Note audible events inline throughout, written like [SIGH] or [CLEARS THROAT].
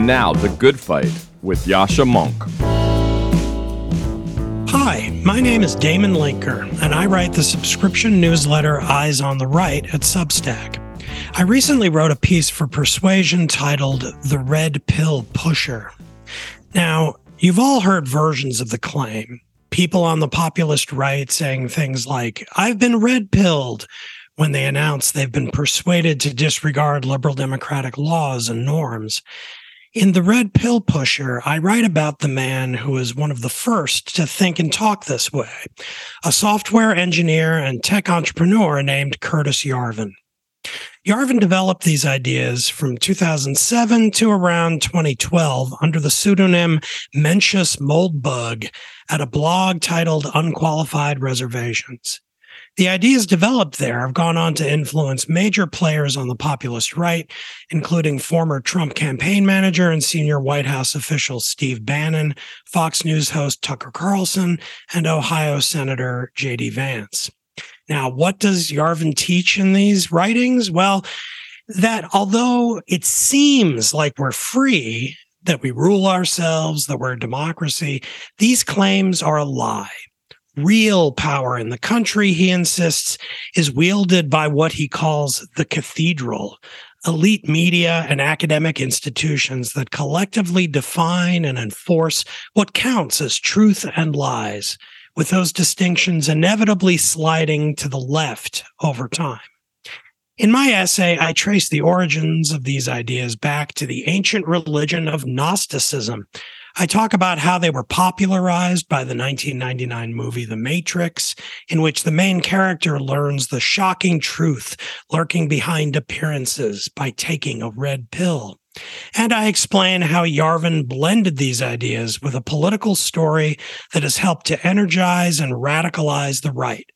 And now, The Good Fight with Yascha Mounk. Hi, my name is Damon Linker, and I write the subscription newsletter Eyes on the Right at Substack. I recently wrote a piece for Persuasion titled The Red Pill Pusher. Now, you've all heard versions of the claim. People on the populist right saying things like, I've been red pilled, when they announce they've been persuaded to disregard liberal democratic laws and norms. In The Red Pill Pusher, I write about the man who was one of the first to think and talk this way a software engineer and tech entrepreneur named Curtis Yarvin. Yarvin developed these ideas from 2007 to around 2012 under the pseudonym Mencius Moldbug at a blog titled Unqualified Reservations. The ideas developed there have gone on to influence major players on the populist right, including former Trump campaign manager and senior White House official Steve Bannon, Fox News host Tucker Carlson, and Ohio Senator J.D. Vance. Now, what does Yarvin teach in these writings? Well, that although it seems like we're free, that we rule ourselves, that we're a democracy, these claims are a lie real power in the country, he insists, is wielded by what he calls the cathedral, elite media and academic institutions that collectively define and enforce what counts as truth and lies, with those distinctions inevitably sliding to the left over time. In my essay, I trace the origins of these ideas back to the ancient religion of Gnosticism, I talk about how they were popularized by the 1999 movie The Matrix, in which the main character learns the shocking truth lurking behind appearances by taking a red pill. And I explain how Yarvin blended these ideas with a political story that has helped to energize and radicalize the right.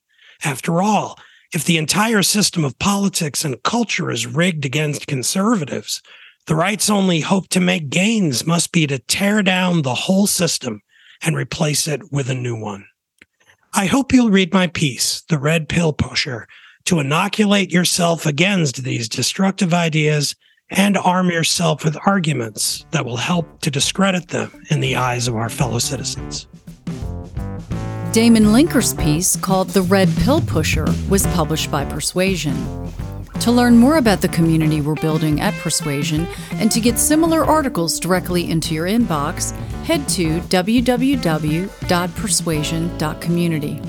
After all, if the entire system of politics and culture is rigged against conservatives, the right's only hope to make gains must be to tear down the whole system and replace it with a new one. I hope you'll read my piece, The Red Pill Pusher, to inoculate yourself against these destructive ideas and arm yourself with arguments that will help to discredit them in the eyes of our fellow citizens. Damon Linker's piece, called The Red Pill Pusher, was published by Persuasion. To learn more about the community we're building at Persuasion and to get similar articles directly into your inbox, head to www.persuasion.community.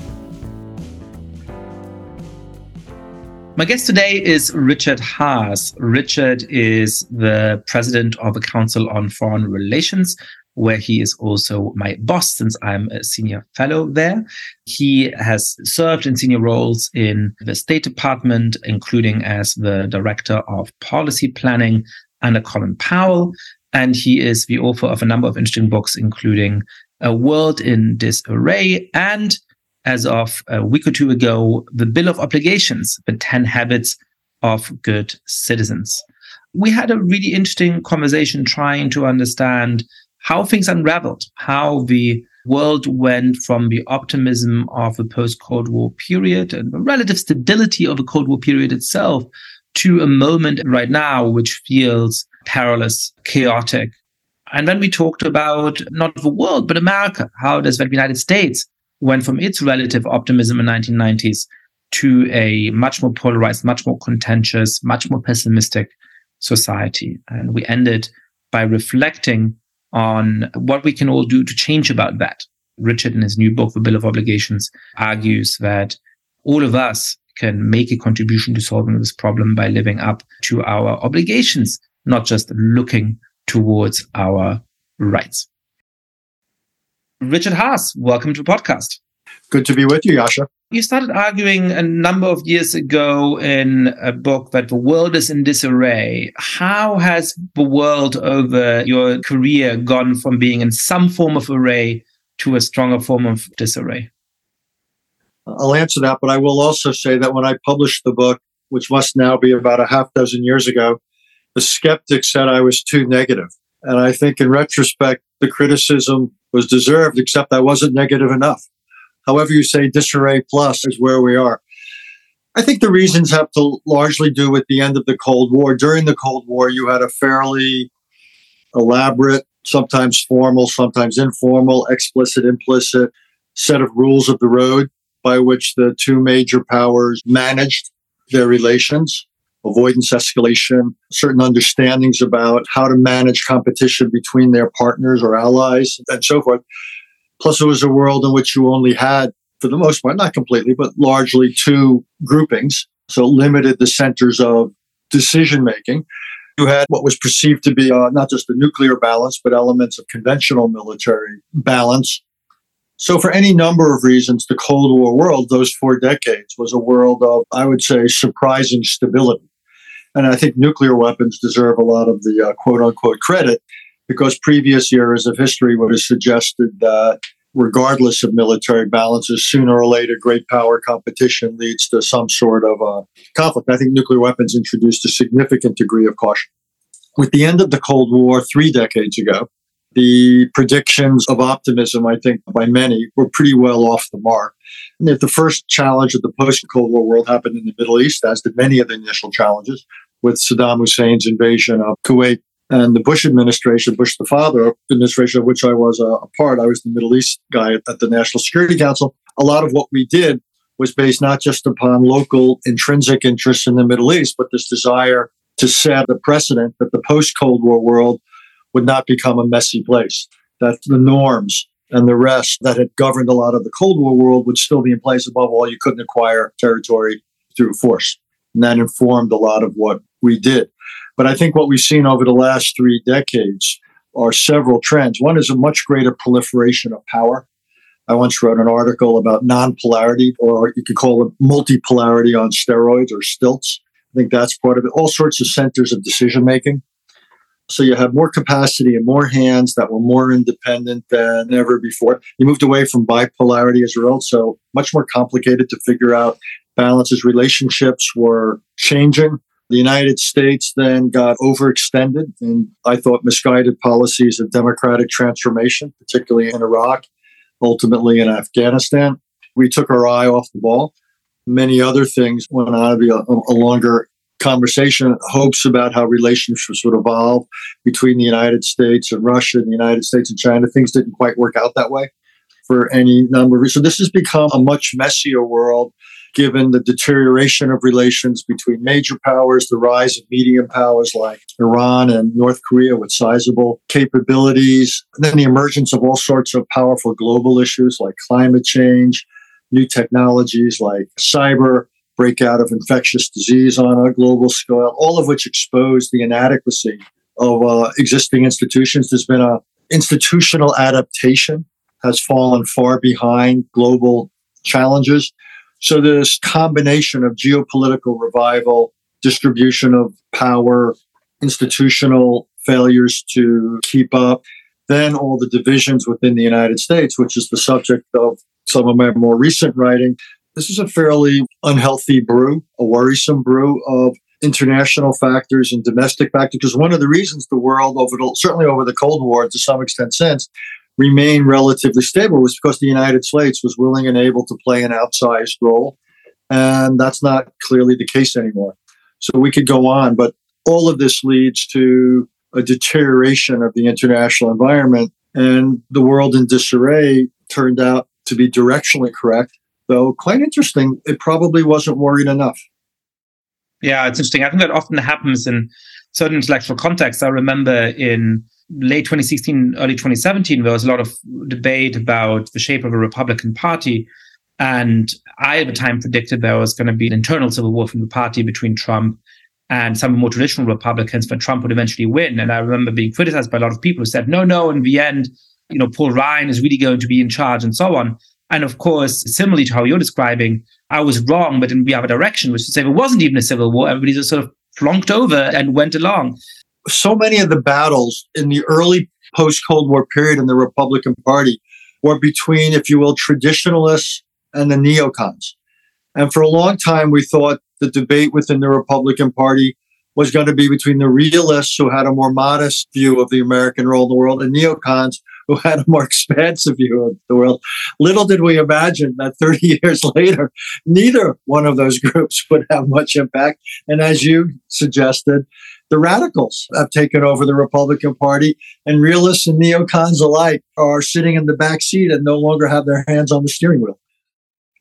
My guest today is Richard Haass. Richard is the president of the Council on Foreign Relations, where he is also my boss since I'm a senior fellow there. He has served in senior roles in the State Department, including as the director of policy planning under Colin Powell. And he is the author of a number of interesting books, including A World in Disarray and as of a week or two ago, the Bill of Obligations, the 10 habits of good citizens. We had a really interesting conversation trying to understand how things unraveled, how the world went from the optimism of the post Cold War period and the relative stability of the Cold War period itself to a moment right now which feels perilous, chaotic. And then we talked about not the world, but America. How does the United States went from its relative optimism in the 1990s to a much more polarized, much more contentious, much more pessimistic society. And we ended by reflecting on what we can all do to change about that. Richard, in his new book, The Bill of Obligations, argues that all of us can make a contribution to solving this problem by living up to our obligations, not just looking towards our rights. Richard Haass, welcome to the podcast. Good to be with you, Yascha. You started arguing a number of years ago in a book that the world is in disarray. How has the world over your career gone from being in some form of array to a stronger form of disarray? I'll answer that, but I will also say that when I published the book, which must now be about a half dozen years ago, the skeptics said I was too negative. And I think in retrospect, the criticism was deserved, except I wasn't negative enough however you say disarray plus is where we are. I think the reasons have to largely do with the end of the Cold War. During the Cold War, you had a fairly elaborate, sometimes formal, sometimes informal, explicit, implicit set of rules of the road by which the two major powers managed their relations, avoidance escalation, certain understandings about how to manage competition between their partners or allies, and so forth. Plus, it was a world in which you only had, for the most part, not completely, but largely two groupings. So it limited the centers of decision making. You had what was perceived to be uh, not just a nuclear balance, but elements of conventional military balance. So, for any number of reasons, the Cold War world, those four decades, was a world of, I would say, surprising stability. And I think nuclear weapons deserve a lot of the uh, quote unquote credit because previous eras of history would have suggested that regardless of military balances, sooner or later, great power competition leads to some sort of uh, conflict. I think nuclear weapons introduced a significant degree of caution. With the end of the Cold War three decades ago, the predictions of optimism, I think, by many were pretty well off the mark. And if the first challenge of the post Cold War world happened in the Middle East, as did many of the initial challenges, with Saddam Hussein's invasion of Kuwait and the Bush administration, Bush the father administration, of which I was a, a part. I was the Middle East guy at, at the National Security Council. A lot of what we did was based not just upon local intrinsic interests in the Middle East, but this desire to set a precedent that the post Cold War world would not become a messy place, that the norms and the rest that had governed a lot of the Cold War world would still be in place. Above all, you couldn't acquire territory through force. And that informed a lot of what we did. But I think what we've seen over the last three decades are several trends. One is a much greater proliferation of power. I once wrote an article about non-polarity, or you could call it multipolarity on steroids or stilts. I think that's part of it. All sorts of centers of decision making. So you have more capacity and more hands that were more independent than ever before. You moved away from bipolarity as well, so much more complicated to figure out balances. Relationships were changing. The United States then got overextended in, I thought, misguided policies of democratic transformation, particularly in Iraq, ultimately in Afghanistan. We took our eye off the ball. Many other things went on to be a, a longer conversation, hopes about how relationships would evolve between the United States and Russia and the United States and China. Things didn't quite work out that way for any number of reasons. So this has become a much messier world given the deterioration of relations between major powers, the rise of medium powers like Iran and North Korea with sizable capabilities, and then the emergence of all sorts of powerful global issues like climate change, new technologies like cyber, breakout of infectious disease on a global scale, all of which expose the inadequacy of uh, existing institutions. There's been a institutional adaptation has fallen far behind global challenges. So this combination of geopolitical revival, distribution of power, institutional failures to keep up, then all the divisions within the United States, which is the subject of some of my more recent writing. This is a fairly unhealthy brew, a worrisome brew of international factors and domestic factors. Because one of the reasons the world, over the, certainly over the Cold War, to some extent since, remain relatively stable was because the United States was willing and able to play an outsized role. And that's not clearly the case anymore. So we could go on, but all of this leads to a deterioration of the international environment. And the world in disarray turned out to be directionally correct, though quite interesting. It probably wasn't worried enough. Yeah, it's interesting. I think that often happens in certain intellectual contexts. I remember in late 2016, early 2017, there was a lot of debate about the shape of a Republican Party. And I, at the time, predicted there was going to be an internal civil war from the party between Trump and some more traditional Republicans, but Trump would eventually win. And I remember being criticized by a lot of people who said, no, no, in the end, you know, Paul Ryan is really going to be in charge and so on. And of course, similarly to how you're describing, I was wrong, but in the other direction, which to say there wasn't even a civil war. Everybody just sort of flunked over and went along so many of the battles in the early post Cold War period in the Republican Party were between, if you will, traditionalists and the neocons. And for a long time, we thought the debate within the Republican Party was going to be between the realists who had a more modest view of the American role in the world and neocons who had a more [LAUGHS] expansive view of the world. Little did we imagine that 30 [LAUGHS] years later, neither one of those groups would have much impact. And as you suggested, the radicals have taken over the Republican Party, and realists and neocons alike are sitting in the back seat and no longer have their hands on the steering wheel.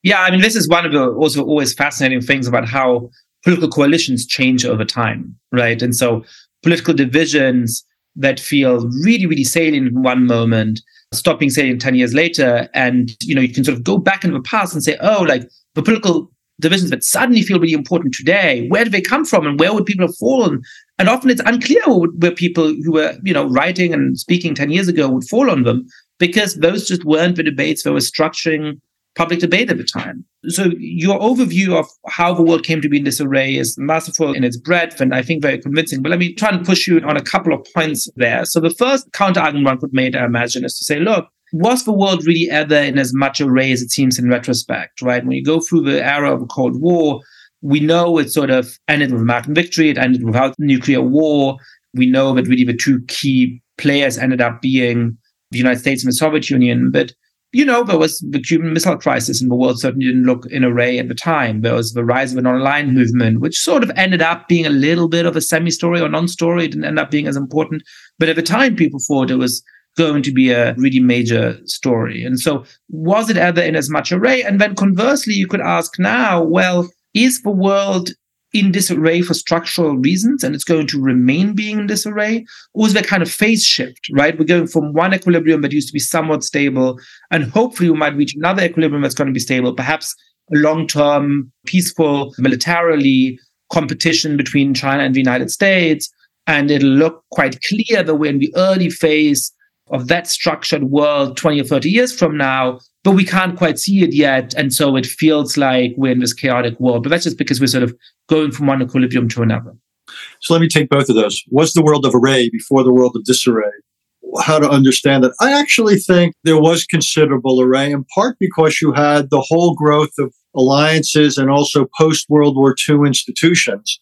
Yeah, I mean, this is one of the also always fascinating things about how political coalitions change over time, right? And so political divisions that feel really, really salient in one moment stop being salient 10 years later. And, you know, you can sort of go back into the past and say, oh, like the political divisions that suddenly feel really important today, where do they come from and where would people have fallen? And often it's unclear where people who were, you know, writing and speaking 10 years ago would fall on them because those just weren't the debates that were structuring public debate at the time. So your overview of how the world came to be in disarray is masterful in its breadth and I think very convincing. But let me try and push you on a couple of points there. So the first counter argument one could make, I imagine, is to say, look, was the world really ever in as much array as it seems in retrospect, right? When you go through the era of the Cold War, we know it sort of ended with American victory, it ended without nuclear war. We know that really the two key players ended up being the United States and the Soviet Union. But you know, there was the Cuban Missile Crisis, and the world certainly didn't look in array at the time. There was the rise of a non-aligned movement, which sort of ended up being a little bit of a semi-story or non-story. It didn't end up being as important, but at the time, people thought it was going to be a really major story. And so, was it ever in as much array? And then conversely, you could ask now, well, is the world in disarray for structural reasons and it's going to remain being in disarray? Or is there kind of phase shift, right? We're going from one equilibrium that used to be somewhat stable, and hopefully we might reach another equilibrium that's going to be stable, perhaps a long term, peaceful, militarily competition between China and the United States. And it'll look quite clear that we're in the early phase of that structured world 20 or 30 years from now but we can't quite see it yet. And so it feels like we're in this chaotic world. But that's just because we're sort of going from one equilibrium to another. So let me take both of those. Was the world of array before the world of disarray? How to understand that? I actually think there was considerable array, in part because you had the whole growth of alliances and also post World War II institutions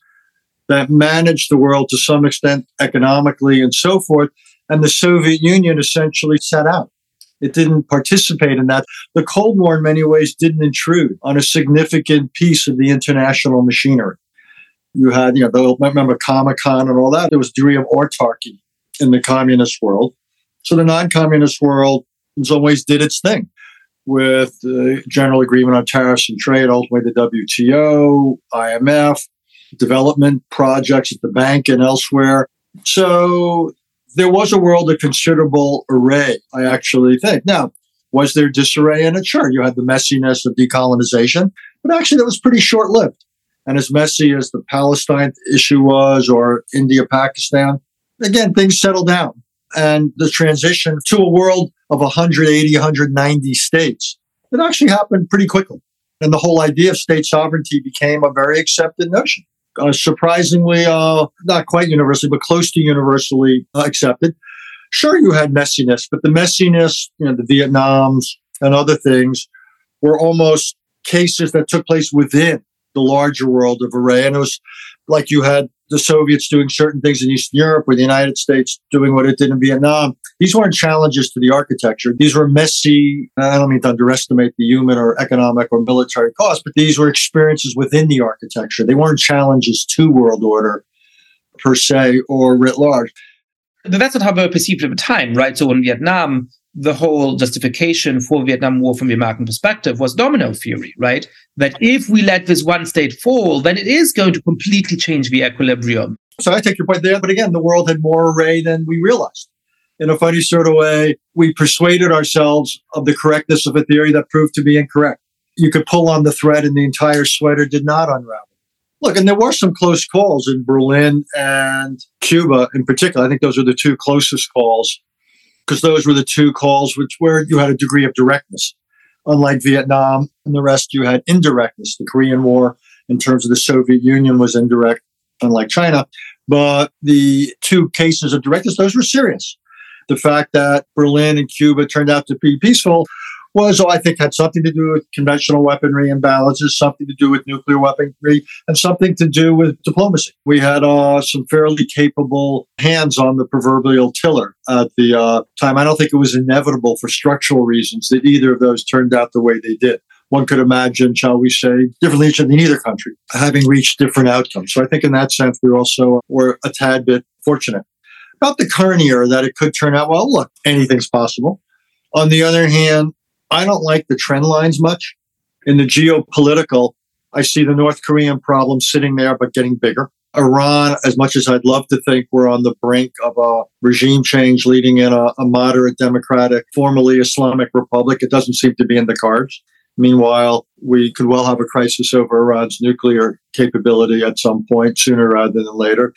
that managed the world to some extent economically and so forth. And the Soviet Union essentially set out. It didn't participate in that. The Cold War, in many ways, didn't intrude on a significant piece of the international machinery. You had, you know, the, remember Comecon and all that. There was a degree of autarky in the communist world. So the non-communist world, in some ways, did its thing with the general agreement on tariffs and trade, ultimately the WTO, IMF, development projects at the bank and elsewhere. So there was a world of considerable array, I actually think. Now, was there disarray in it? Sure, you had the messiness of decolonization, but actually that was pretty short lived. And as messy as the Palestine issue was, or India, Pakistan, again, things settled down. And the transition to a world of 180, 190 states, it actually happened pretty quickly. And the whole idea of state sovereignty became a very accepted notion uh, surprisingly, uh, not quite universally, but close to universally accepted. Sure, you had messiness, but the messiness, you know, the Vietnams and other things were almost cases that took place within the larger world of array. And it was like you had the Soviets doing certain things in Eastern Europe or the United States doing what it did in Vietnam. These weren't challenges to the architecture. These were messy. I don't mean to underestimate the human or economic or military cost, but these were experiences within the architecture. They weren't challenges to world order per se or writ large. But that's not how they were perceived at the time, right? So in Vietnam, the whole justification for Vietnam War from the American perspective was domino theory, right? That if we let this one state fall, then it is going to completely change the equilibrium. So I take your point there, but again, the world had more array than we realized. In a funny sort of way, we persuaded ourselves of the correctness of a theory that proved to be incorrect. You could pull on the thread and the entire sweater did not unravel. Look, and there were some close calls in Berlin and Cuba in particular. I think those are the two closest calls because those were the two calls which where you had a degree of directness. Unlike Vietnam and the rest, you had indirectness. The Korean War, in terms of the Soviet Union, was indirect, unlike China. But the two cases of directness, those were serious. The fact that Berlin and Cuba turned out to be peaceful was, I think, had something to do with conventional weaponry imbalances, something to do with nuclear weaponry, and something to do with diplomacy. We had uh, some fairly capable hands on the proverbial tiller at the uh, time. I don't think it was inevitable for structural reasons that either of those turned out the way they did. One could imagine, shall we say, different leadership in either country having reached different outcomes. So I think in that sense, we also were a tad bit fortunate. About the current era, that it could turn out well, look, anything's possible. On the other hand, I don't like the trend lines much. In the geopolitical, I see the North Korean problem sitting there, but getting bigger. Iran, as much as I'd love to think we're on the brink of a regime change leading in a, a moderate democratic, formerly Islamic republic, it doesn't seem to be in the cards. Meanwhile, we could well have a crisis over Iran's nuclear capability at some point, sooner rather than later.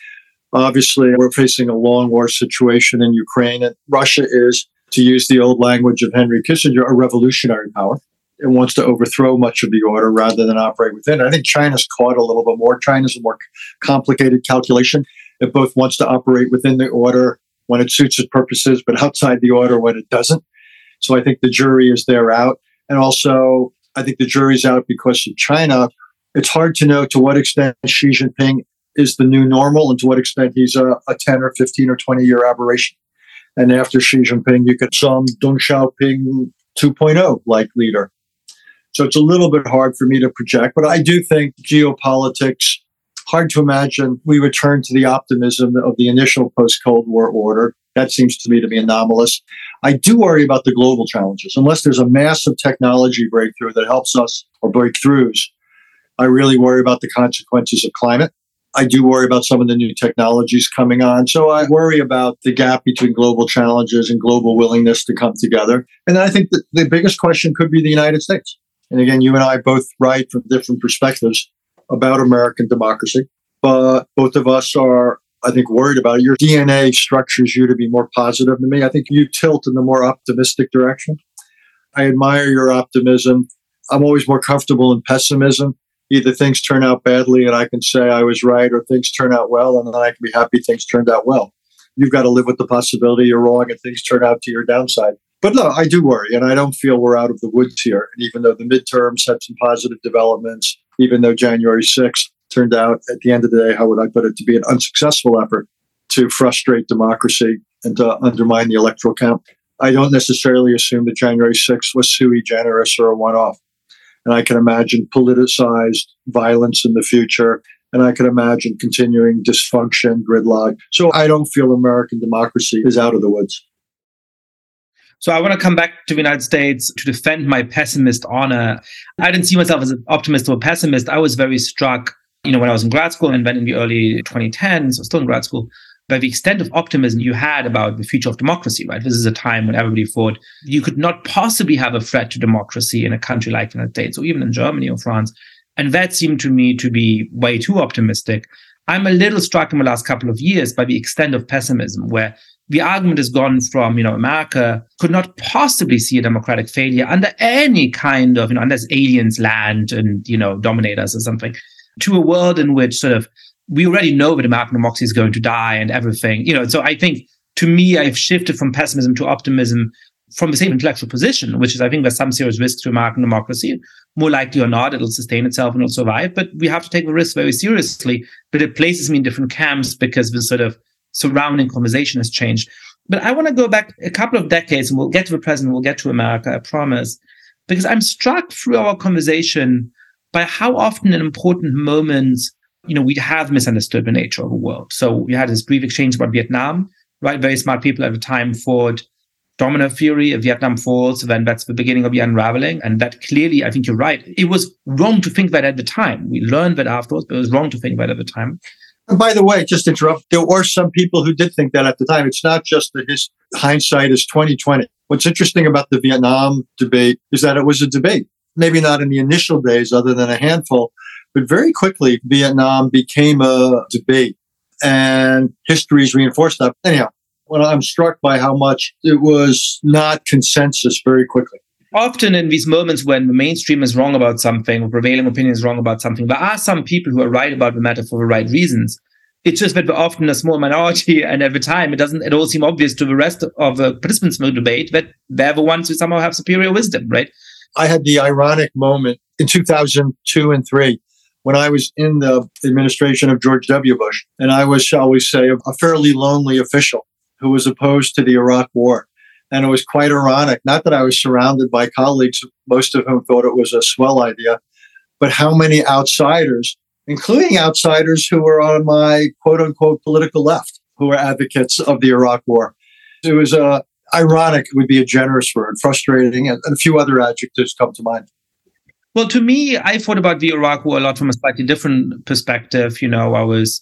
Obviously, we're facing a long war situation in Ukraine, and Russia is to use the old language of Henry Kissinger, a revolutionary power. It wants to overthrow much of the order rather than operate within it. I think China's caught a little bit more. China's a more complicated calculation. It both wants to operate within the order when it suits its purposes, but outside the order when it doesn't. So I think the jury is there out. And also, I think the jury's out because of China. It's hard to know to what extent Xi Jinping is the new normal and to what extent he's a, a 10 or 15 or 20 year aberration. And after Xi Jinping, you get some Deng Xiaoping 2.0 like leader. So it's a little bit hard for me to project, but I do think geopolitics, hard to imagine we return to the optimism of the initial post Cold War order. That seems to me to be anomalous. I do worry about the global challenges. Unless there's a massive technology breakthrough that helps us or breakthroughs, I really worry about the consequences of climate. I do worry about some of the new technologies coming on. So I worry about the gap between global challenges and global willingness to come together. And I think that the biggest question could be the United States. And again, you and I both write from different perspectives about American democracy, but both of us are, I think, worried about it. Your DNA structures you to be more positive than me. I think you tilt in the more optimistic direction. I admire your optimism. I'm always more comfortable in pessimism either things turn out badly and I can say I was right, or things turn out well and then I can be happy things turned out well. You've got to live with the possibility you're wrong and things turn out to your downside. But no, I do worry, and I don't feel we're out of the woods here. And even though the midterms had some positive developments, even though January 6th turned out at the end of the day, how would I put it, to be an unsuccessful effort to frustrate democracy and to undermine the electoral count, I don't necessarily assume that January 6th was sui generis or a one off. And I can imagine politicized violence in the future. And I can imagine continuing dysfunction, gridlock. So I don't feel American democracy is out of the woods. So I want to come back to the United States to defend my pessimist honor. I didn't see myself as an optimist or a pessimist. I was very struck, you know, when I was in grad school and then in the early 2010s, I was still in grad school, by the extent of optimism you had about the future of democracy, right? This is a time when everybody thought you could not possibly have a threat to democracy in a country like the United States or even in Germany or France. And that seemed to me to be way too optimistic. I'm a little struck in the last couple of years by the extent of pessimism, where the argument has gone from, you know, America could not possibly see a democratic failure under any kind of, you know, unless aliens land and, you know, dominate us or something, to a world in which sort of we already know that American democracy is going to die and everything. You know, so I think to me, I've shifted from pessimism to optimism from the same intellectual position, which is I think there's some serious risk to American democracy. More likely or not, it'll sustain itself and it'll survive. But we have to take the risk very seriously. But it places me in different camps because the sort of surrounding conversation has changed. But I want to go back a couple of decades and we'll get to the present, we'll get to America, I promise. Because I'm struck through our conversation by how often in important moments you know, we have misunderstood the nature of the world. So we had this brief exchange about Vietnam, right? Very smart people at the time thought domino theory, if Vietnam falls, then that's the beginning of the unraveling. And that clearly, I think you're right. It was wrong to think that at the time. We learned that afterwards, but it was wrong to think that at the time. And by the way, just interrupt, there were some people who did think that at the time. It's not just that his hindsight is 2020. What's interesting about the Vietnam debate is that it was a debate. Maybe not in the initial days, other than a handful, but very quickly, Vietnam became a debate and history's reinforced that. Anyhow, when I'm struck by how much it was not consensus very quickly. Often in these moments when the mainstream is wrong about something or prevailing opinion is wrong about something, there are some people who are right about the matter for the right reasons. It's just that we're often a small minority, [LAUGHS] and every time it doesn't, it all seem obvious to the rest of the participants in the debate that they're the ones who somehow have superior wisdom, right? I had the ironic moment in 2002 and three when I was in the administration of George W. Bush, and I was, shall we say, a fairly lonely official who was opposed to the Iraq War. And it was quite ironic, not that I was surrounded by colleagues, most of whom thought it was a swell idea, but how many outsiders including outsiders who were on my quote unquote political left, who were advocates of the Iraq War. It was uh, ironic, would be a generous word, frustrating, and a few other adjectives come to mind. Well, to me, I thought about the Iraq War a lot from a slightly different perspective. You know, I was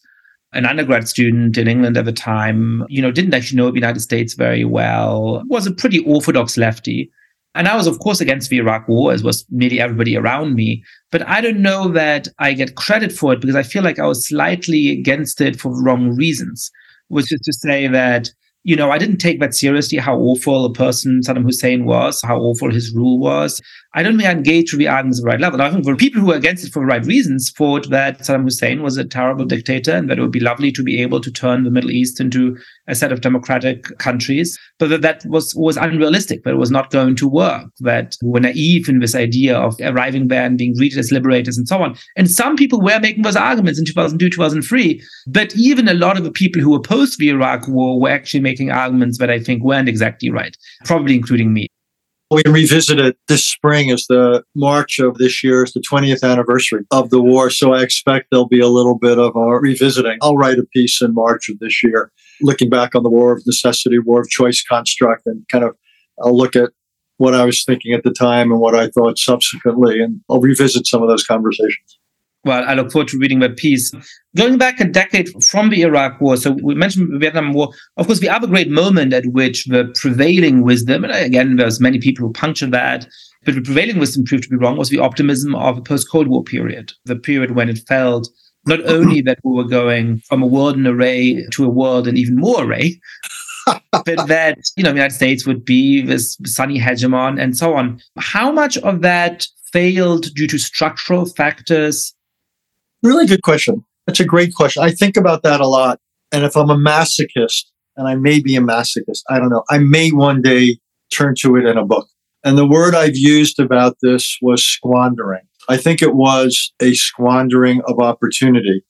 an undergrad student in England at the time, you know, didn't actually know the United States very well, was a pretty orthodox lefty. And I was, of course, against the Iraq war, as was nearly everybody around me. But I don't know that I get credit for it because I feel like I was slightly against it for the wrong reasons, which is to say that you know, I didn't take that seriously, how awful a person Saddam Hussein was, how awful his rule was. I don't think engaged the arguments at the right level. I think for people who were against it for the right reasons thought that Saddam Hussein was a terrible dictator and that it would be lovely to be able to turn the Middle East into a set of democratic countries, but that that was, was unrealistic, that it was not going to work, that we were naive in this idea of arriving there and being greeted as liberators and so on. And some people were making those arguments in 2002, 2003, but even a lot of the people who opposed the Iraq war were actually making arguments that I think weren't exactly right, probably including me. We revisited this spring as the March of this year is the 20th anniversary of the war. So I expect there'll be a little bit of a revisiting. I'll write a piece in March of this year, looking back on the war of necessity, war of choice construct, and kind of I'll look at what I was thinking at the time and what I thought subsequently. And I'll revisit some of those conversations well, I look forward to reading that piece. Going back a decade from the Iraq War, so we mentioned the Vietnam War. Of course, the other great moment at which the prevailing wisdom, and again, there's many people who puncture that, but the prevailing wisdom proved to be wrong, was the optimism of the post-Cold War period, the period when it felt not [CLEARS THROAT] only that we were going from a world in array to a world in even more array, [LAUGHS] but that you know the United States would be this sunny hegemon and so on. How much of that failed due to structural factors Really good question. That's a great question. I think about that a lot. And if I'm a masochist, and I may be a masochist, I don't know, I may one day turn to it in a book. And the word I've used about this was squandering. I think it was a squandering of opportunity.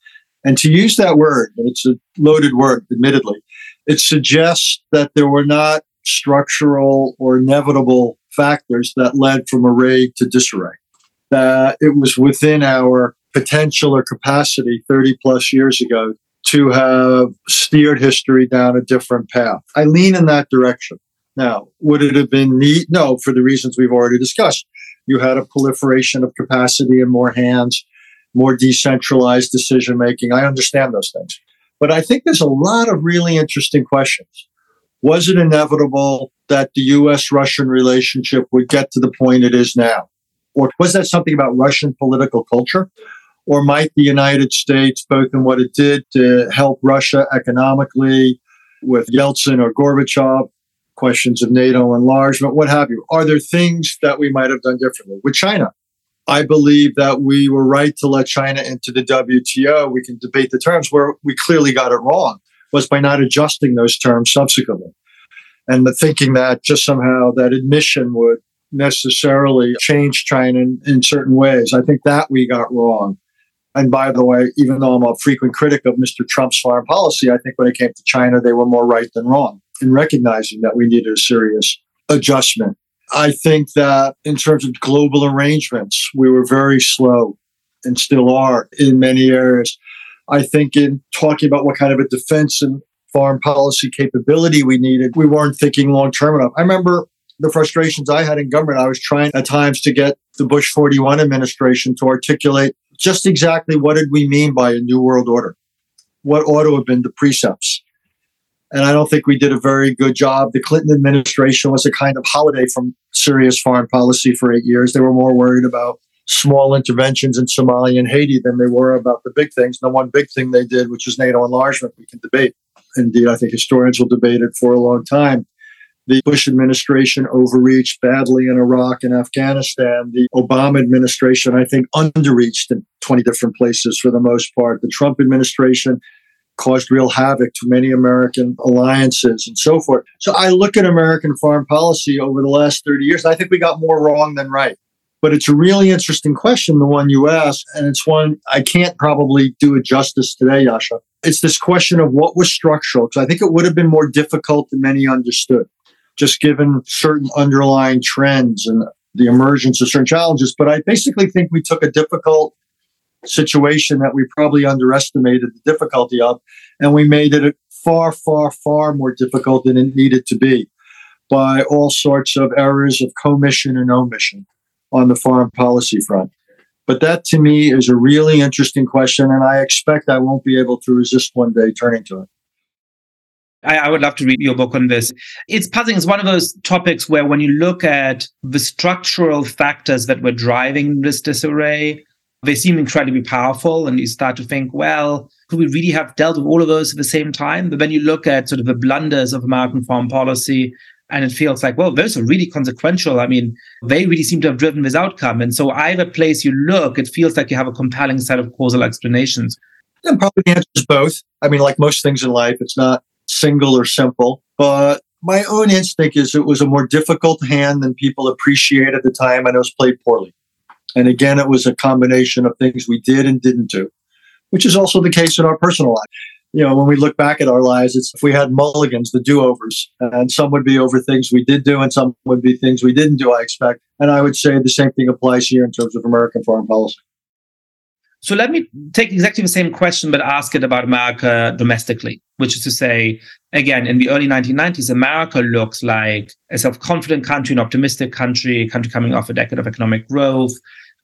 And to use that word, it's a loaded word, admittedly, it suggests that there were not structural or inevitable factors that led from array to disarray. That it was within our potential or capacity 30 plus years ago to have steered history down a different path. I lean in that direction. Now, would it have been neat? No, for the reasons we've already discussed. You had a proliferation of capacity and more hands, more decentralized decision making. I understand those things. But I think there's a lot of really interesting questions. Was it inevitable that the US Russian relationship would get to the point it is now? Or was that something about Russian political culture? Or might the United States, both in what it did to help Russia economically with Yeltsin or Gorbachev, questions of NATO enlargement, what have you? Are there things that we might have done differently? With China, I believe that we were right to let China into the WTO. We can debate the terms where we clearly got it wrong was by not adjusting those terms subsequently. And the thinking that just somehow that admission would necessarily change China in, in certain ways. I think that we got wrong. And by the way, even though I'm a frequent critic of Mr. Trump's foreign policy, I think when it came to China, they were more right than wrong in recognizing that we needed a serious adjustment. I think that in terms of global arrangements, we were very slow and still are in many areas. I think in talking about what kind of a defense and foreign policy capability we needed, we weren't thinking long term enough. I remember the frustrations I had in government. I was trying at times to get the Bush 41 administration to articulate just exactly what did we mean by a new world order? What ought to have been the precepts? And I don't think we did a very good job. The Clinton administration was a kind of holiday from serious foreign policy for eight years. They were more worried about small interventions in Somalia and Haiti than they were about the big things. The one big thing they did, which was NATO enlargement, we can debate. Indeed, I think historians will debate it for a long time. The Bush administration overreached badly in Iraq and Afghanistan. The Obama administration, I think, underreached in 20 different places for the most part. The Trump administration caused real havoc to many American alliances and so forth. So I look at American foreign policy over the last 30 years. I think we got more wrong than right. But it's a really interesting question, the one you asked. And it's one I can't probably do it justice today, Yascha. It's this question of what was structural, because I think it would have been more difficult than many understood, just given certain underlying trends and the emergence of certain challenges. But I basically think we took a difficult situation that we probably underestimated the difficulty of, and we made it far, far, far more difficult than it needed to be by all sorts of errors of commission and omission on the foreign policy front. But that to me is a really interesting question, and I expect I won't be able to resist one day turning to it. I, I, would love to read your book on this. It's puzzling. It's one of those topics where, when you look at the structural factors that were driving this disarray, they seem incredibly powerful. And you start to think, well, could we really have dealt with all of those at the same time? But then you look at sort of the blunders of American foreign policy, and it feels like, well, those are really consequential. I mean, they really seem to have driven this outcome. And so, either place you look, it feels like you have a compelling set of causal explanations. And probably is both. I mean, like most things in life, it's not single or simple. But my own instinct is it was a more difficult hand than people appreciate at the time, and it was played poorly. And again, it was a combination of things we did and didn't do, which is also the case in our personal life. You know, when we look back at our lives, it's if we had mulligans, the do overs, and some would be over things we did do, and some would be things we didn't do, I expect. And I would say the same thing applies here in terms of American foreign policy. So let me take exactly the same question, but ask it about America domestically, which is to say, again, in the early 1990s, America looks like a self confident country, an optimistic country, a country coming off a decade of economic growth,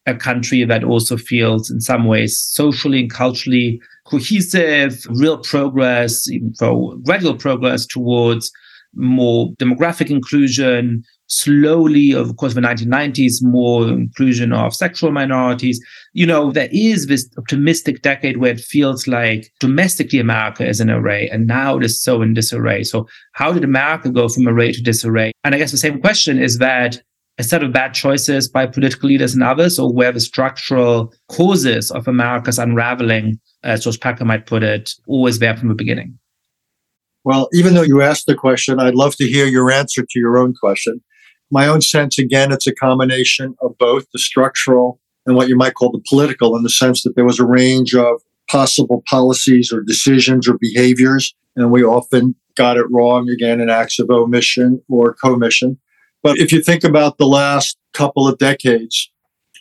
a country that also feels, in some ways, socially and culturally cohesive, real progress, even though gradual progress towards more demographic inclusion, slowly of course the 1990s, more inclusion of sexual minorities. You know, there is this optimistic decade where it feels like domestically America is in array, and now it is so in disarray. So, how did America go from array to disarray? And I guess the same question is that a set of bad choices by political leaders and others, or where the structural causes of America's unraveling, as George Packer might put it, always there from the beginning? Well, even though you asked the question, I'd love to hear your answer to your own question my own sense, again, it's a combination of both the structural and what you might call the political, in the sense that there was a range of possible policies or decisions or behaviors, and we often got it wrong again in acts of omission or commission. But if you think about the last couple of decades,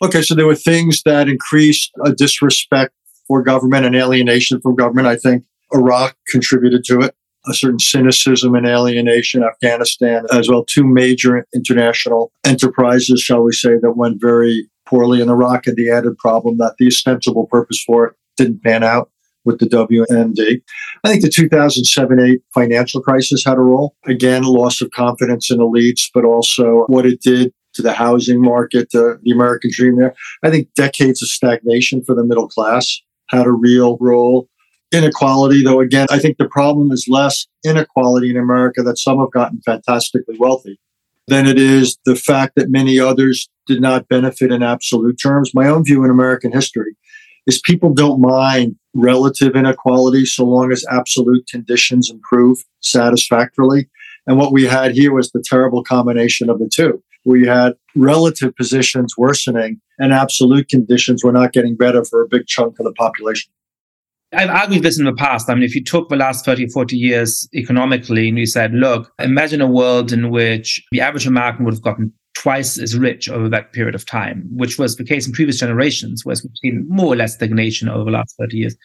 okay, so there were things that increased a disrespect for government and alienation from government. I think Iraq contributed to it a certain cynicism and alienation, Afghanistan, as well, two major international enterprises, shall we say, that went very poorly. in Iraq had the added problem that the ostensible purpose for it didn't pan out with the WMD. I think the 2007 8 financial crisis had a role. Again, loss of confidence in elites, but also what it did to the housing market, the American dream there. I think decades of stagnation for the middle class had a real role inequality, though, again, I think the problem is less inequality in America that some have gotten fantastically wealthy than it is the fact that many others did not benefit in absolute terms. My own view in American history is people don't mind relative inequality so long as absolute conditions improve satisfactorily. And what we had here was the terrible combination of the two. We had relative positions worsening and absolute conditions were not getting better for a big chunk of the population. I've argued this in the past. I mean, if you took the last 30, 40 years economically and you said, look, imagine a world in which the average American would have gotten twice as rich over that period of time, which was the case in previous generations, whereas we've seen more or less stagnation over the last 30 years.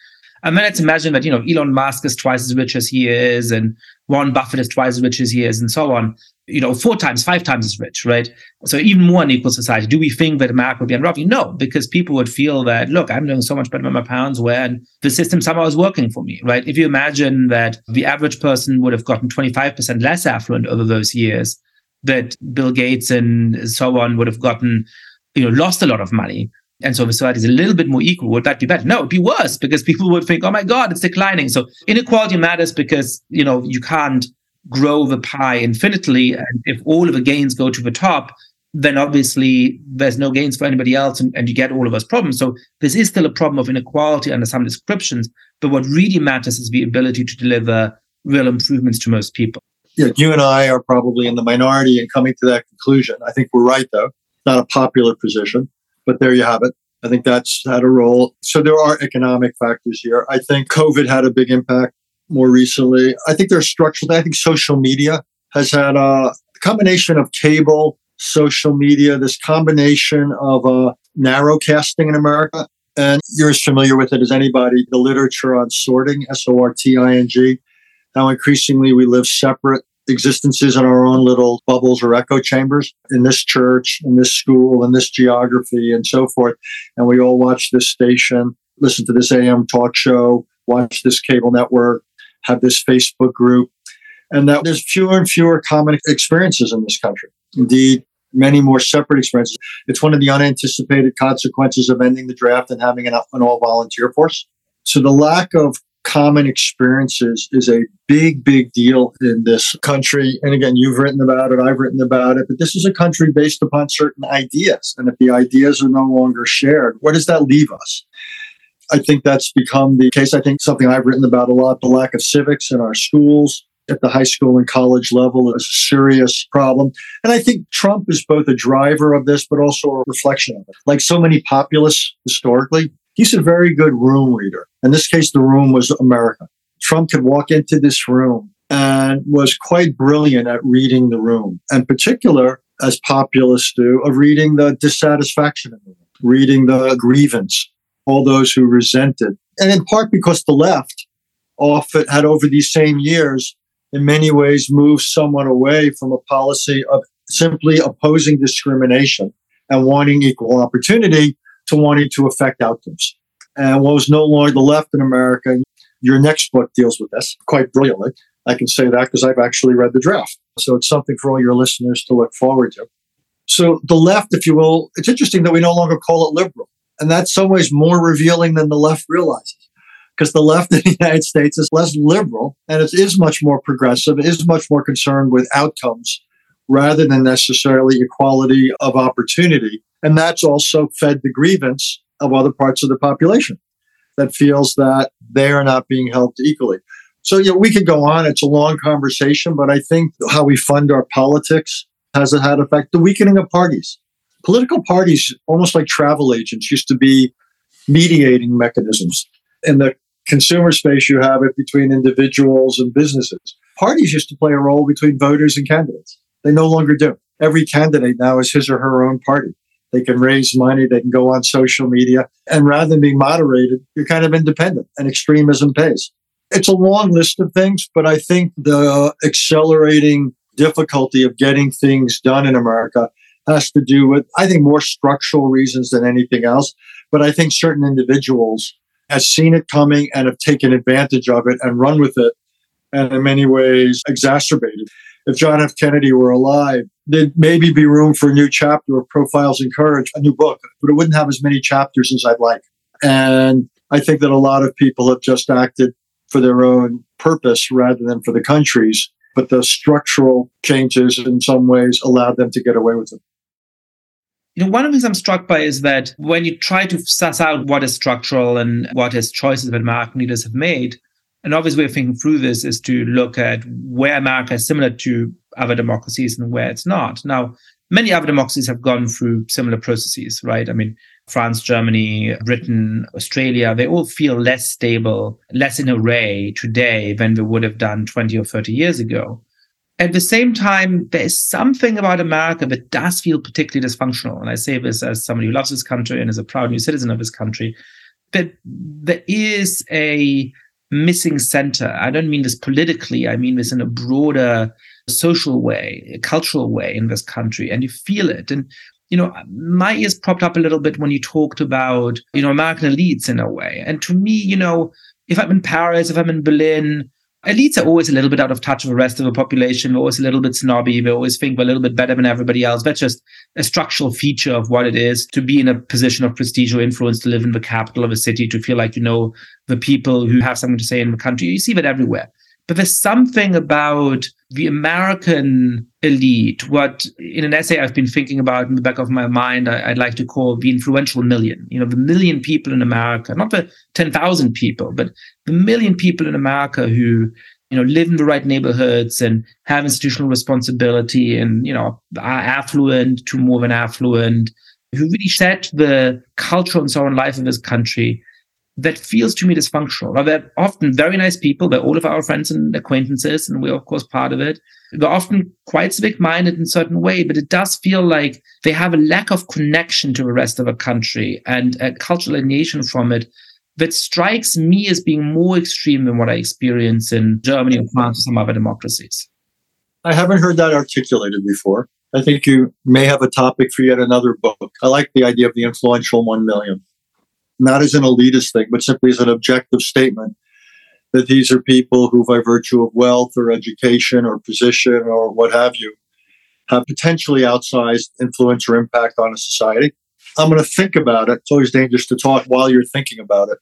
And then let's imagine that, you know, Elon Musk is twice as rich as he is, and Warren Buffett is twice as rich as he is, and so on you know, four times, five times as rich, right? So even more unequal society. Do we think that America would be unraveling? No, because people would feel that, look, I'm doing so much better than my parents were, and the system somehow is working for me, right? If you imagine that the average person would have gotten 25% less affluent over those years, that Bill Gates and so on would have gotten, you know, lost a lot of money. And so the society is a little bit more equal. Would that be better? No, it'd be worse because [LAUGHS] people would think, oh my God, it's declining. So inequality matters because, you know, you can't grow the pie infinitely. And if all of the gains go to the top, then obviously there's no gains for anybody else and, and you get all of those problems. So this is still a problem of inequality under some descriptions. But what really matters is the ability to deliver real improvements to most people. Yeah, you and I are probably in the minority in coming to that conclusion. I think we're right, though. Not a popular position, but there you have it. I think that's had a role. So there are economic factors here. I think COVID had a big impact more recently. I think there's structural. I think social media has had a combination of cable, social media, this combination of uh, narrowcasting in America. And you're as familiar with it as anybody. The literature on sorting, S O R T I N G, Now, increasingly we live separate existences in our own little bubbles or echo chambers in this church, in this school, in this geography, and so forth. And we all watch this station, listen to this AM talk show, watch this cable network, have this Facebook group, and that there's fewer and fewer common experiences in this country. Indeed, many more separate experiences. It's one of the unanticipated consequences of ending the draft and having an, an all volunteer force. So the lack of common experiences is a big, big deal in this country. And again, you've written about it, I've written about it, but this is a country based upon certain ideas. And if the ideas are no longer shared, where does that leave us? I think that's become the case. I think something I've written about a lot the lack of civics in our schools at the high school and college level is a serious problem. And I think Trump is both a driver of this, but also a reflection of it. Like so many populists historically, he's a very good room reader. In this case, the room was America. Trump could walk into this room and was quite brilliant at reading the room, in particular, as populists do, of reading the dissatisfaction in the room, reading the grievance, all those who resented. And in part because the left often had over these same years, in many ways, moved somewhat away from a policy of simply opposing discrimination and wanting equal opportunity to wanting to affect outcomes. And what was no longer the left in America, your next book deals with this quite brilliantly. I can say that because I've actually read the draft. So it's something for all your listeners to look forward to. So the left, if you will, it's interesting that we no longer call it liberal. And that's some ways more revealing than the left realizes. Because the left in the [LAUGHS] United States is less liberal and it is much more progressive, it is much more concerned with outcomes rather than necessarily equality of opportunity. And that's also fed the grievance of other parts of the population that feels that they are not being helped equally. So, yeah, we could go on. It's a long conversation, but I think how we fund our politics has had effect. The weakening of parties. Political parties, almost like travel agents, used to be mediating mechanisms. In the consumer space, you have it between individuals and businesses. Parties used to play a role between voters and candidates. They no longer do. Every candidate now is his or her own party. They can raise money. They can go on social media. And rather than being moderated, you're kind of independent and extremism pays. It's a long list of things, but I think the accelerating difficulty of getting things done in America has to do with, I think, more structural reasons than anything else. But I think certain individuals have seen it coming and have taken advantage of it and run with it and in many ways exacerbated if John F. Kennedy were alive, there'd maybe be room for a new chapter of Profiles in Courage, a new book, but it wouldn't have as many chapters as I'd like. And I think that a lot of people have just acted for their own purpose rather than for the country's. But the structural changes in some ways allowed them to get away with it. You know, one of the things I'm struck by is that when you try to suss out what is structural and what is choices that American leaders have made, an obvious way of thinking through this is to look at where America is similar to other democracies and where it's not. Now, many other democracies have gone through similar processes, right? I mean, France, Germany, Britain, Australia, they all feel less stable, less in array today than they would have done 20 or 30 years ago. At the same time, there is something about America that does feel particularly dysfunctional. And I say this as somebody who loves this country and is a proud new citizen of this country, that there is a missing center. I don't mean this politically, I mean this in a broader social way, a cultural way in this country. And you feel it. And, you know, my ears propped up a little bit when you talked about, you know, American elites in a way. And to me, you know, if I'm in Paris, if I'm in Berlin, elites are always a little bit out of touch with the rest of the population. They're always a little bit snobby. They always think they're a little bit better than everybody else. That's just a structural feature of what it is to be in a position of prestige or influence, to live in the capital of a city, to feel like you know the people who have something to say in the country. You see that everywhere. But there's something about the American elite, what in an essay I've been thinking about in the back of my mind, I, would like to call the influential million. You know, the million people in America, not the 10,000 people, but the million people in America who, you know, live in the right neighborhoods and have institutional responsibility and, you know, are affluent to more than affluent, who really set the cultural and so on life of this country that feels to me dysfunctional. Now, they're often very nice people. They're all of our friends and acquaintances, and we're, of course, part of it. They're often quite civic minded in a certain way, but it does feel like they have a lack of connection to the rest of the country and a cultural alienation from it that strikes me as being more extreme than what I experience in Germany or France or some other democracies. I haven't heard that articulated before. I think you may have a topic for yet another book. I like the idea of the influential one million not as an elitist thing, but simply as an objective statement that these are people who, by virtue of wealth or education or position or what have you, have potentially outsized influence or impact on a society. I'm going to think about it. It's always dangerous to talk while you're thinking about it.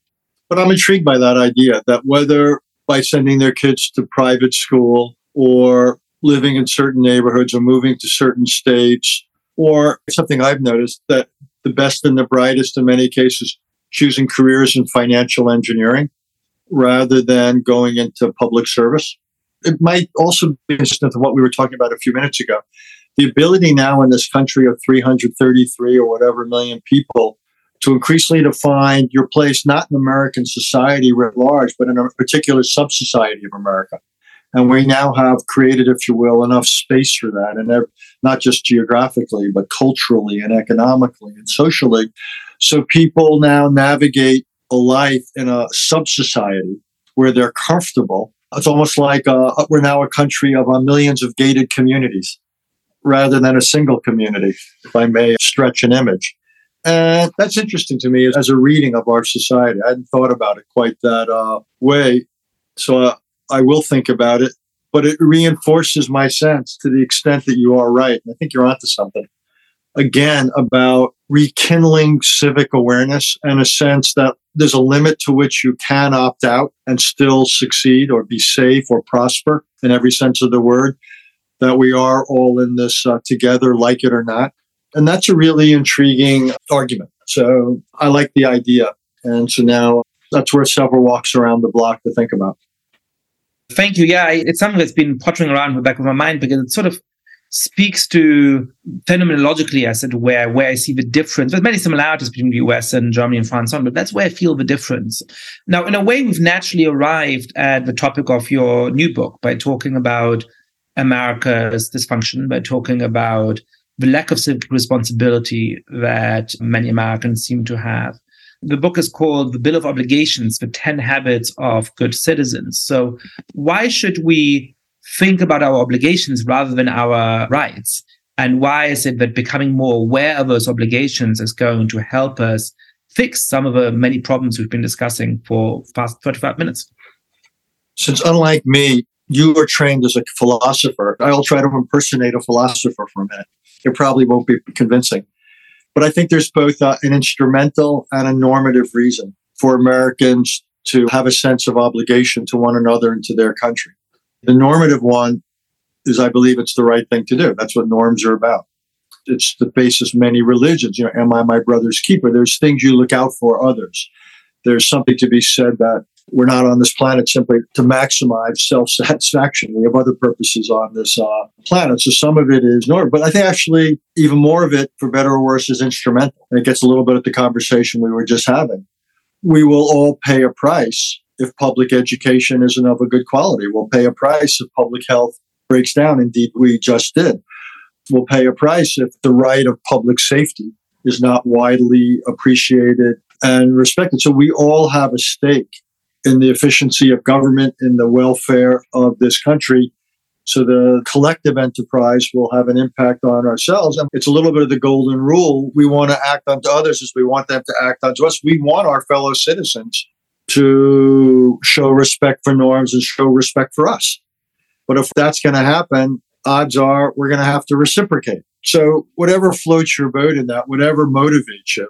But I'm intrigued by that idea that whether by sending their kids to private school or living in certain neighborhoods or moving to certain states, or something I've noticed that the best and the brightest in many cases choosing careers in financial engineering rather than going into public service. It might also be consistent with what we were talking about a few minutes ago. The ability now in this country of 333 or whatever million people to increasingly define your place not in American society writ large, but in a particular sub society of America. And we now have created, if you will, enough space for that, and not just geographically, but culturally and economically and socially, so people now navigate a life in a sub society where they're comfortable. It's almost like uh, we're now a country of uh, millions of gated communities rather than a single community, if I may stretch an image. And that's interesting to me as a reading of our society. I hadn't thought about it quite that uh, way. So uh, I will think about it, but it reinforces my sense to the extent that you are right. I think you're onto something again about rekindling civic awareness and a sense that there's a limit to which you can opt out and still succeed or be safe or prosper in every sense of the word, that we are all in this uh, together, like it or not. And that's a really intriguing argument. So I like the idea. And so now that's where several walks around the block to think about. Thank you. Yeah, it's something that's been pottering around in the back of my mind because it's sort of speaks to phenomenologically, I said, where where I see the difference. There's many similarities between the US and Germany and France on, but that's where I feel the difference. Now, in a way, we've naturally arrived at the topic of your new book by talking about America's dysfunction, by talking about the lack of civic responsibility that many Americans seem to have. The book is called The Bill of Obligations, the 10 Habits of Good Citizens. So, why should we think about our obligations rather than our rights? And why is it that becoming more aware of those obligations is going to help us fix some of the many problems we've been discussing for past 35 minutes? Since, unlike me, you are trained as a philosopher, I'll try to impersonate a philosopher for a minute. It probably won't be convincing. But I think there's both uh, an instrumental and a normative reason for Americans to have a sense of obligation to one another and to their country. The normative one is I believe it's the right thing to do. That's what norms are about. It's the basis of many religions. You know, am I my brother's keeper? There's things you look out for others. There's something to be said that we're not on this planet simply to maximize self satisfaction. We have other purposes on this uh, planet. So some of it is normal, but I think actually even more of it, for better or worse, is instrumental. And it gets a little bit at the conversation we were just having. We will all pay a price if public education isn't of a good quality. We'll pay a price if public health breaks down. Indeed, we just did. We'll pay a price if the right of public safety is not widely appreciated and respected. So we all have a stake in the efficiency of government, in the welfare of this country. So the collective enterprise will have an impact on ourselves. And it's a little bit of the golden rule. We want to act unto others as we want them to act unto us. We want our fellow citizens to show respect for norms and show respect for us. But if that's going to happen, odds are we're going to have to reciprocate. So whatever floats your boat in that, whatever motivates you,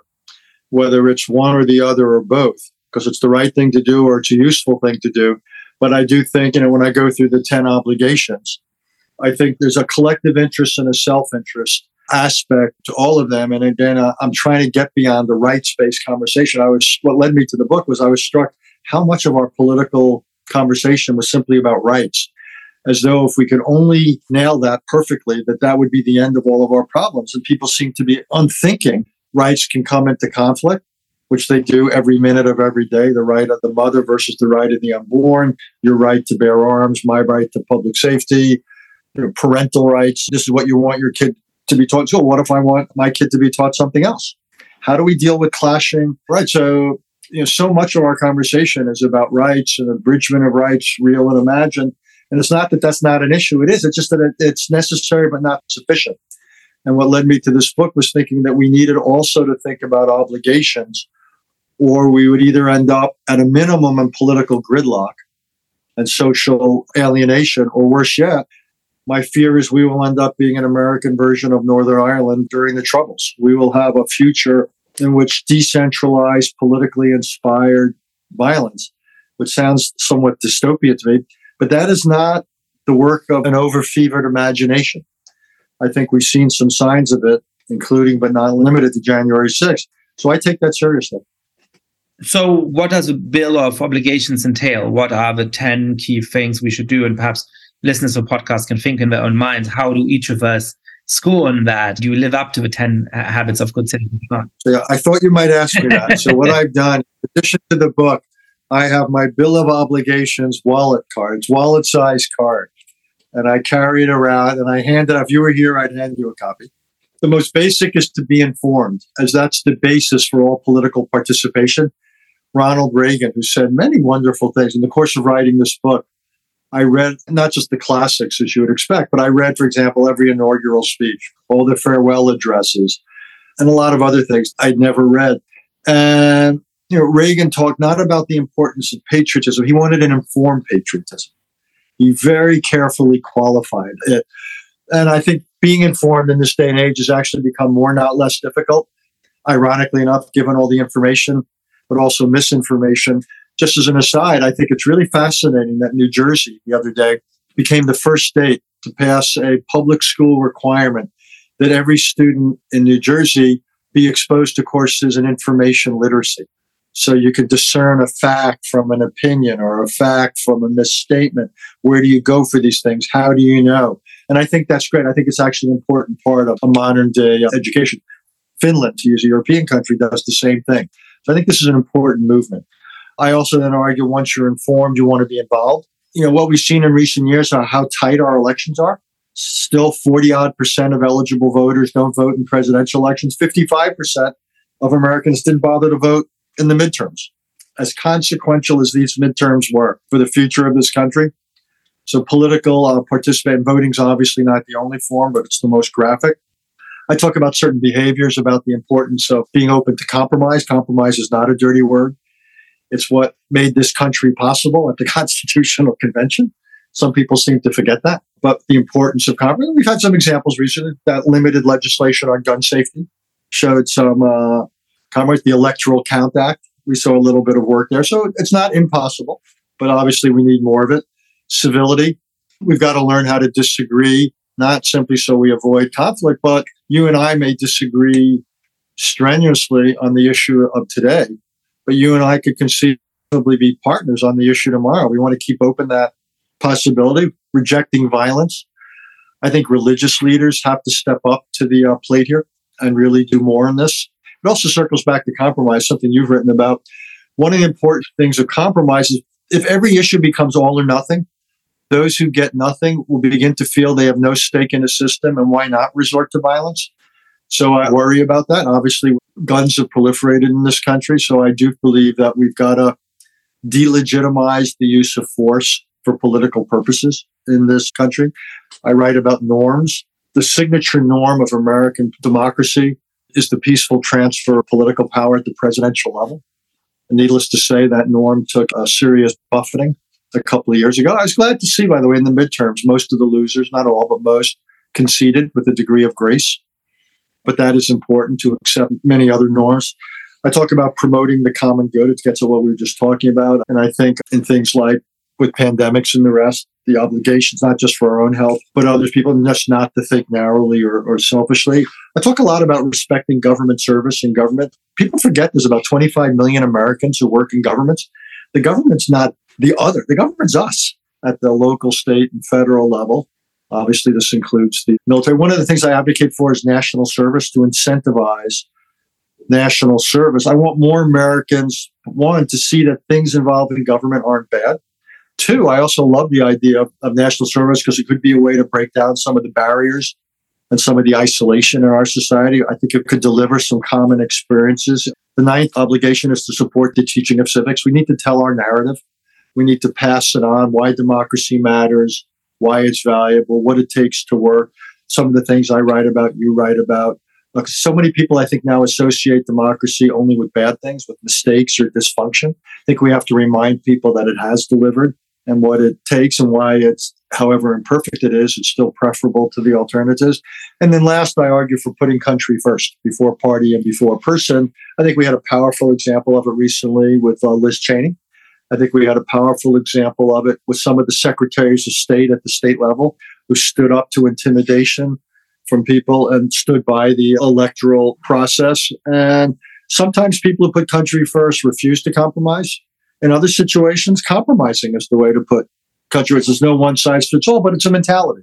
whether it's one or the other or both, because it's the right thing to do or it's a useful thing to do, But I do think, you know, when I go through the 10 obligations, I think there's a collective interest and a self interest aspect to all of them. And again, uh, I'm trying to get beyond the rights based conversation. I was, what led me to the book was I was struck how much of our political conversation was simply about rights as though if we could only nail that perfectly, that that would be the end of all of our problems. And people seem to be unthinking rights can come into conflict, which they do every minute of every day. The right of the mother versus the right of the unborn, your right to bear arms, my right to public safety, parental rights. This is what you want your kid to be taught. So what if I want my kid to be taught something else? How do we deal with clashing? Right. So, you know, so much of our conversation is about rights and abridgment of rights, real and imagined. And it's not that that's not an issue. It is. It's just that it, it's necessary, but not sufficient. And what led me to this book was thinking that we needed also to think about obligations, or we would either end up at a minimum in political gridlock and social alienation, or worse yet, my fear is we will end up being an American version of Northern Ireland during the Troubles. We will have a future in which decentralized, politically inspired violence, which sounds somewhat dystopian to me, but that is not the work of an overfevered imagination. I think we've seen some signs of it, including but not limited to January 6th. So I take that seriously. So, what does a bill of obligations entail? What are the 10 key things we should do? And perhaps listeners of podcasts can think in their own minds how do each of us score on that? Do you live up to the 10 uh, habits of good citizens? Yeah, I thought you might ask me that. [LAUGHS] so, what I've done, in addition to the book, I have my bill of obligations wallet cards, wallet size card, and I carry it around and I hand it. Out. If you were here, I'd hand you a copy. The most basic is to be informed, as that's the basis for all political participation. Ronald Reagan, who said many wonderful things in the course of writing this book, I read not just the classics as you would expect, but I read, for example, every inaugural speech, all the farewell addresses, and a lot of other things I'd never read. And you know, Reagan talked not about the importance of patriotism; he wanted an informed patriotism. He very carefully qualified it, and I think being informed in this day and age has actually become more, not less, difficult. Ironically enough, given all the information, but also misinformation just as an aside, I think it's really fascinating that New Jersey the other day became the first state to pass a public school requirement that every student in New Jersey be exposed to courses in information literacy. So you can discern a fact from an opinion or a fact from a misstatement. Where do you go for these things? How do you know? And I think that's great. I think it's actually an important part of a modern day uh, education. Finland, to use a European country, does the same thing. So I think this is an important movement. I also then argue once you're informed, you want to be involved. You know, what we've seen in recent years are how tight our elections are. Still 40 odd percent of eligible voters don't vote in presidential elections. 55% of Americans didn't bother to vote in the midterms. As consequential as these midterms were for the future of this country. So political uh, participant voting is obviously not the only form, but it's the most graphic. I talk about certain behaviors, about the importance of being open to compromise. Compromise is not a dirty word. It's what made this country possible at the [LAUGHS] Constitutional Convention. Some people seem to forget that. But the importance of compromise, we've had some examples recently that limited legislation on gun safety showed some uh. The Electoral Count Act, we saw a little bit of work there. So it's not impossible, but obviously we need more of it. Civility, we've got to learn how to disagree, not simply so we avoid conflict, but you and I may disagree strenuously on the issue of today but you and I could conceivably be partners on the issue tomorrow. We want to keep open that possibility, rejecting violence. I think religious leaders have to step up to the uh, plate here and really do more on this. It also circles back to compromise, something you've written about. One of the important things of compromise is if every issue becomes all or nothing, those who get nothing will begin to feel they have no stake in the system and why not resort to violence. So I worry about that. Obviously, guns have proliferated in this country. So I do believe that we've got to delegitimize the use of force for political purposes in this country. I write about norms. The signature norm of American democracy is the peaceful transfer of political power at the presidential level. And needless to say, that norm took a serious buffeting a couple of years ago. I was glad to see, by the way, in the midterms, most of the losers, not all, but most, conceded with a degree of grace but that is important to accept many other norms. I talk about promoting the common good. It gets to what we were just talking about. And I think in things like with pandemics and the rest, the obligations, not just for our own health, but other people, just not to think narrowly or, or selfishly. I talk a lot about respecting government service and government. People forget there's about 25 million Americans who work in governments. The government's not the other, the government's us at the local, state, and federal level. Obviously, this includes the military. One of the things I advocate for is national service to incentivize national service. I want more Americans, one, to see that things involved in government aren't bad. Two, I also love the idea of, of national service because it could be a way to break down some of the barriers and some of the isolation in our society. I think it could deliver some common experiences. The ninth obligation is to support the teaching of civics. We need to tell our narrative. We need to pass it on why democracy matters, why it's valuable, what it takes to work. Some of the things I write about, you write about. Look, so many people I think now associate democracy only with bad things, with mistakes or dysfunction. I think we have to remind people that it has delivered and what it takes and why it's, however imperfect it is, it's still preferable to the alternatives. And then last, I argue for putting country first before party and before person. I think we had a powerful example of it recently with uh, Liz Cheney. I think we had a powerful example of it with some of the secretaries of state at the state level who stood up to intimidation from people and stood by the electoral process. And sometimes people who put country first refuse to compromise. In other situations, compromising is the way to put country. first. There's no one size fits all, but it's a mentality.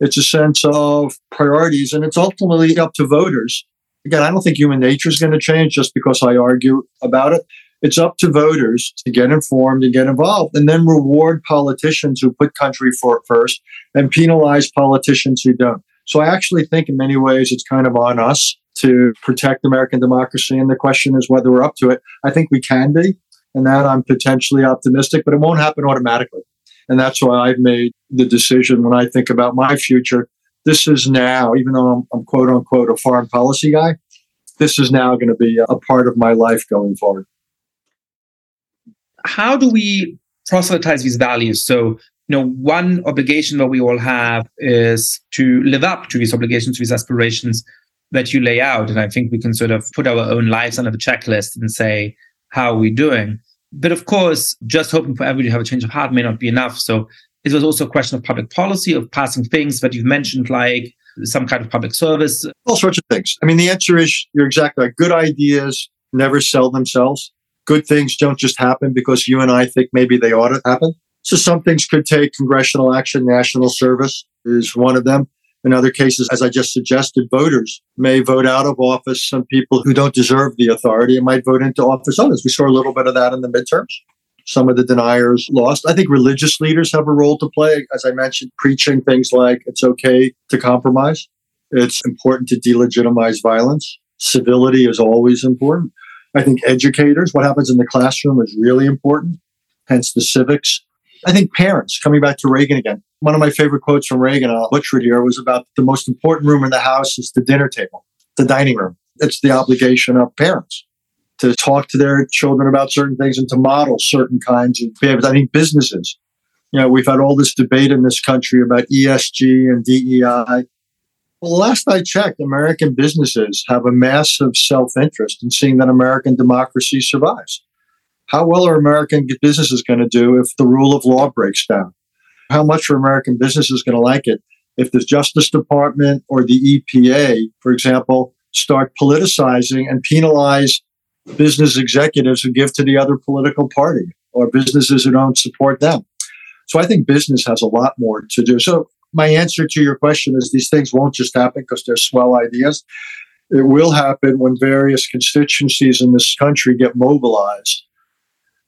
It's a sense of priorities, and it's ultimately up to voters. Again, I don't think human nature is going to change just because I argue about it. It's up to voters to get informed and get involved and then reward politicians who put country for first and penalize politicians who don't. So I actually think in many ways it's kind of on us to protect American democracy. And the question is whether we're up to it. I think we can be. And that I'm potentially optimistic, but it won't happen automatically. And that's why I've made the decision when I think about my future. This is now, even though I'm, I'm quote unquote a foreign policy guy, this is now going to be a part of my life going forward how do we proselytize these values? So, you know, one obligation that we all have is to live up to these obligations, these aspirations that you lay out. And I think we can sort of put our own lives under the checklist and say, how are we doing? But of course, just hoping for everybody to have a change of heart may not be enough. So it was also a question of public policy, of passing things that you've mentioned, like some kind of public service. All sorts of things. I mean, the answer is you're exactly right. Good ideas never sell themselves good things don't just happen because you and I think maybe they ought to happen. So some things could take congressional action. National service is one of them. In other cases, as I just suggested, voters may vote out of office some people who don't deserve the authority and might vote into office others. We saw a little bit of that in the midterms. Some of the deniers lost. I think religious leaders have a role to play. As I mentioned, preaching things like it's okay to compromise. It's important to delegitimize violence. Civility is always important. I think educators, what happens in the classroom is really important, hence the civics. I think parents, coming back to Reagan again, one of my favorite quotes from Reagan, I'll butcher it here, was about the most important room in the house is the dinner table, the dining room. It's the obligation of parents to talk to their children about certain things and to model certain kinds of behaviors. I think businesses, you know, we've had all this debate in this country about ESG and DEI. Well, last I checked, American businesses have a massive self interest in seeing that American democracy survives. How well are American businesses going to do if the rule of law breaks down? How much are American businesses going to like it if the Justice Department or the EPA, for example, start politicizing and penalize business executives who give to the other political party or businesses who don't support them? So I think business has a lot more to do. So my answer to your question is these things won't just happen because they're swell ideas. It will happen when various constituencies in this country get mobilized,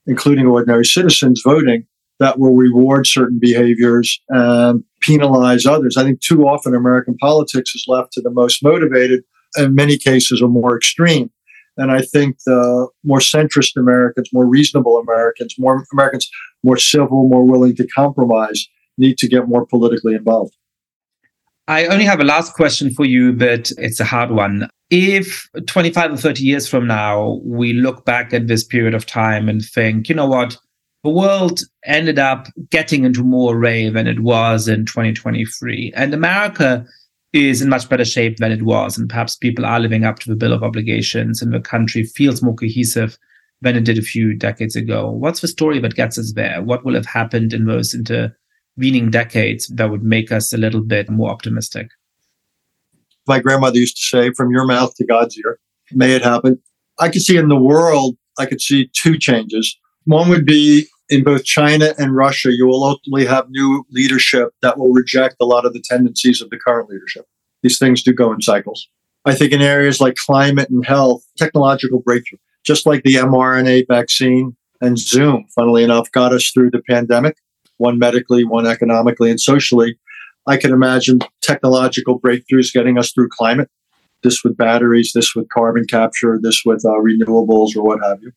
including ordinary citizens voting, that will reward certain behaviors and penalize others. I think too often American politics is left to the most motivated, in many cases, are more extreme. And I think the more centrist Americans, more reasonable Americans, more Americans more civil, more willing to compromise, need to get more politically involved. I only have a last question for you, but it's a hard one. If 25 or 30 years from now, we look back at this period of time and think, you know what, the world ended up getting into more array than it was in 2023. And America is in much better shape than it was. And perhaps people are living up to the Bill of Obligations and the country feels more cohesive than it did a few decades ago. What's the story that gets us there? What will have happened in those intervening decades that would make us a little bit more optimistic? My grandmother used to say, from your mouth to God's ear, may it happen. I could see in the world, I could see two changes. One would be in both China and Russia, you will ultimately have new leadership that will reject a lot of the tendencies of the current leadership. These things do go in cycles. I think in areas like climate and health, technological breakthrough, just like the mRNA vaccine and Zoom, funnily enough, got us through the pandemic, one medically, one economically and socially. I can imagine technological breakthroughs getting us through climate, this with batteries, this with carbon capture, this with uh, renewables or what have you.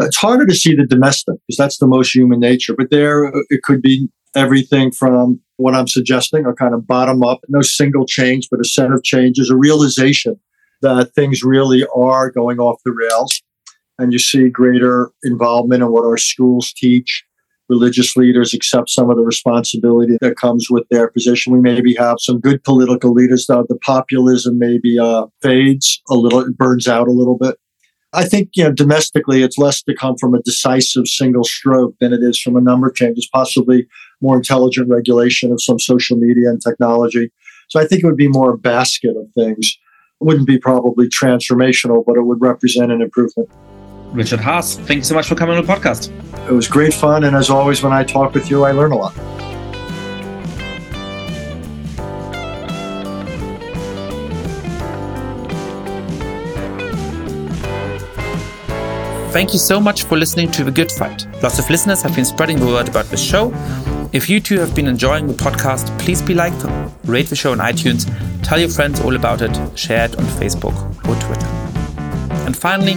It's harder to see the domestic because that's the most human nature, but there it could be everything from what I'm suggesting, a kind of bottom up, no single change, but a set of changes, a realization that things really are going off the rails. And you see greater involvement in what our schools teach. Religious leaders accept some of the responsibility that comes with their position. We maybe have some good political leaders, though the populism maybe uh, fades a little, it burns out a little bit. I think, you know, domestically, it's less to come from a decisive single stroke than it is from a number of changes, possibly more intelligent regulation of some social media and technology. So I think it would be more a basket of things. It wouldn't be probably transformational, but it would represent an improvement. Richard Haass, thank you so much for coming on the podcast. It was great fun. And as always, when I talk with you, I learn a lot. Thank you so much for listening to The Good Fight. Lots of listeners have been spreading the word about the show. If you too have been enjoying the podcast, please be like, rate the show on iTunes, tell your friends all about it, share it on Facebook or Twitter. And finally,